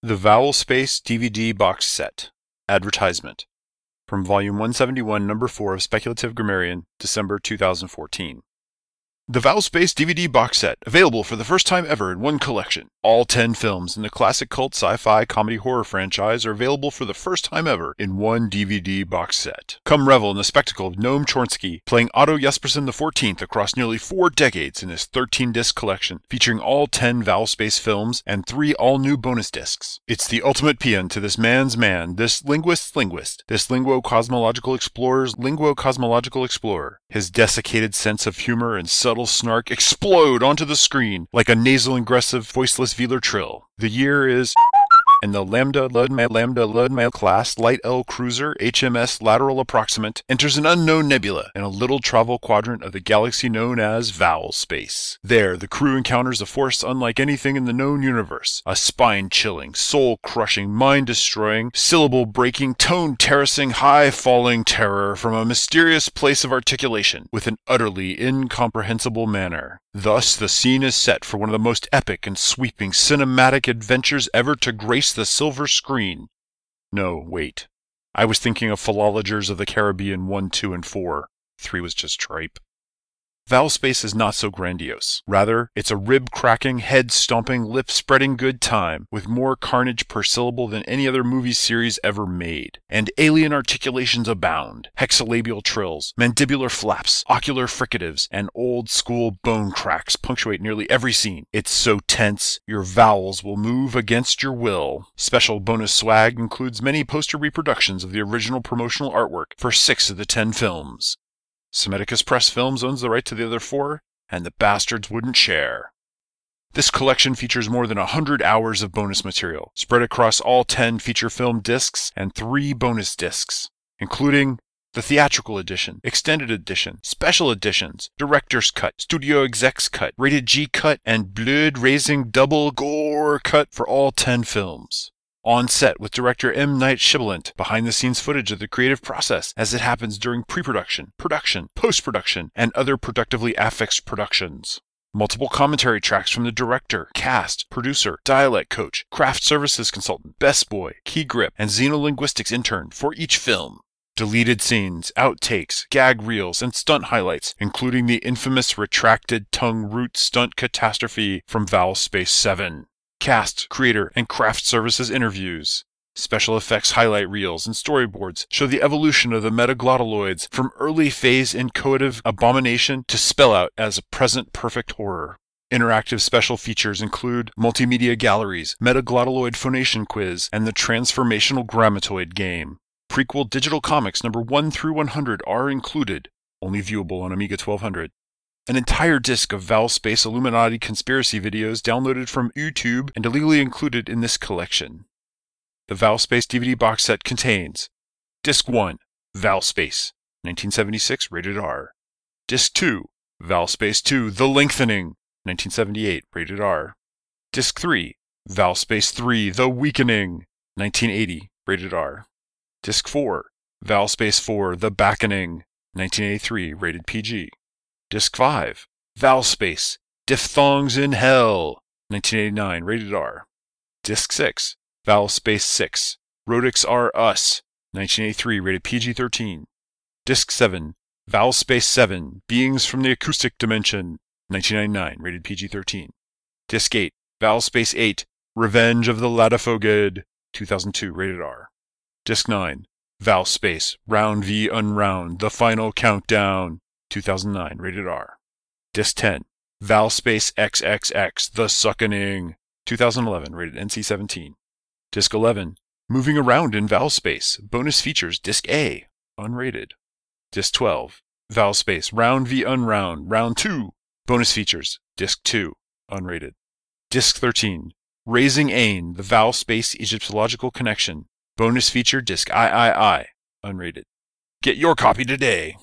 The Vowel Space DVD Box Set. Advertisement. From Volume 171, Number 4 of Speculative Grammarian, December 2014. The Vowel Space DVD Box Set, available for the first time ever in one collection. All 10 films in the classic cult sci fi comedy horror franchise are available for the first time ever in one DVD box set. Come revel in the spectacle of Noam Chomsky playing Otto Jespersen XIV across nearly four decades in his 13 disc collection, featuring all 10 Vowel Space films and three all new bonus discs. It's the ultimate paean to this man's man, this linguist's linguist, this linguo cosmological explorer's linguo cosmological explorer. His desiccated sense of humor and subtle snark explode onto the screen like a nasal aggressive voiceless velar trill. The year is and the Lambda Ludmail Lambda Ludmail class light L cruiser HMS Lateral Approximant enters an unknown nebula in a little travel quadrant of the galaxy known as Vowel Space. There, the crew encounters a force unlike anything in the known universe, a spine-chilling, soul-crushing, mind-destroying, syllable-breaking, tone-terracing, high-falling terror from a mysterious place of articulation with an utterly incomprehensible manner. Thus, the scene is set for one of the most epic and sweeping cinematic adventures ever to grace the silver screen. No, wait. I was thinking of Philologers of the Caribbean 1, 2, and 4. 3 was just tripe. Vowel Space is not so grandiose. Rather, it's a rib cracking, head stomping, lip spreading good time, with more carnage per syllable than any other movie series ever made. And alien articulations abound hexalabial trills, mandibular flaps, ocular fricatives, and old school bone cracks punctuate nearly every scene. It's so tense, your vowels will move against your will. Special bonus swag includes many poster reproductions of the original promotional artwork for six of the ten films. Semiticus Press Films owns the right to the other four, and the bastards wouldn't share. This collection features more than 100 hours of bonus material, spread across all 10 feature film discs and 3 bonus discs, including the theatrical edition, extended edition, special editions, director's cut, studio execs cut, rated G cut, and blood raising double gore cut for all 10 films on set with director M. Night Shyamalan, behind the scenes footage of the creative process as it happens during pre production, production, post production, and other productively affixed productions. Multiple commentary tracks from the director, cast, producer, dialect coach, craft services consultant, best boy, key grip, and xenolinguistics intern for each film. Deleted scenes, outtakes, gag reels, and stunt highlights, including the infamous retracted tongue root stunt catastrophe from Vowel Space 7 cast, creator, and craft services interviews. Special effects highlight reels and storyboards show the evolution of the metaglottalloids from early phase inchoative abomination to spell out as a present perfect horror. Interactive special features include multimedia galleries, metaglottalloid phonation quiz, and the transformational grammatoid game. Prequel digital comics number 1 through 100 are included, only viewable on Amiga 1200 an entire disc of Vowel Space Illuminati conspiracy videos downloaded from YouTube and illegally included in this collection. The Vowel Space DVD box set contains Disc 1, Vowel Space, 1976, rated R. Disc 2, Vowel Space 2, The Lengthening, 1978, rated R. Disc 3, Vowel Space 3, The Weakening, 1980, rated R. Disc 4, Vowel Space 4, The Backening, 1983, rated PG. Disc 5, Vowel Space, Diphthongs in Hell, 1989, rated R. Disc 6, Vowel Space 6, Rhotics Are Us, 1983, rated PG 13. Disc 7, Vowel Space 7, Beings from the Acoustic Dimension, 1999, rated PG 13. Disc 8, Vowel Space 8, Revenge of the Ladophogeid, 2002, rated R. Disc 9, Vowel Space, Round V Unround, The Final Countdown, 2009, rated R. Disc 10, Vowel Space XXX, The Suckening, 2011, rated NC 17. Disc 11, Moving Around in Vowel Space, bonus features Disc A, unrated. Disc 12, Vowel Space, Round v Unround, Round 2, bonus features Disc 2, unrated. Disc 13, Raising Ain, the Vowel Space Egyptological Connection, bonus feature Disc III, unrated. Get your copy today.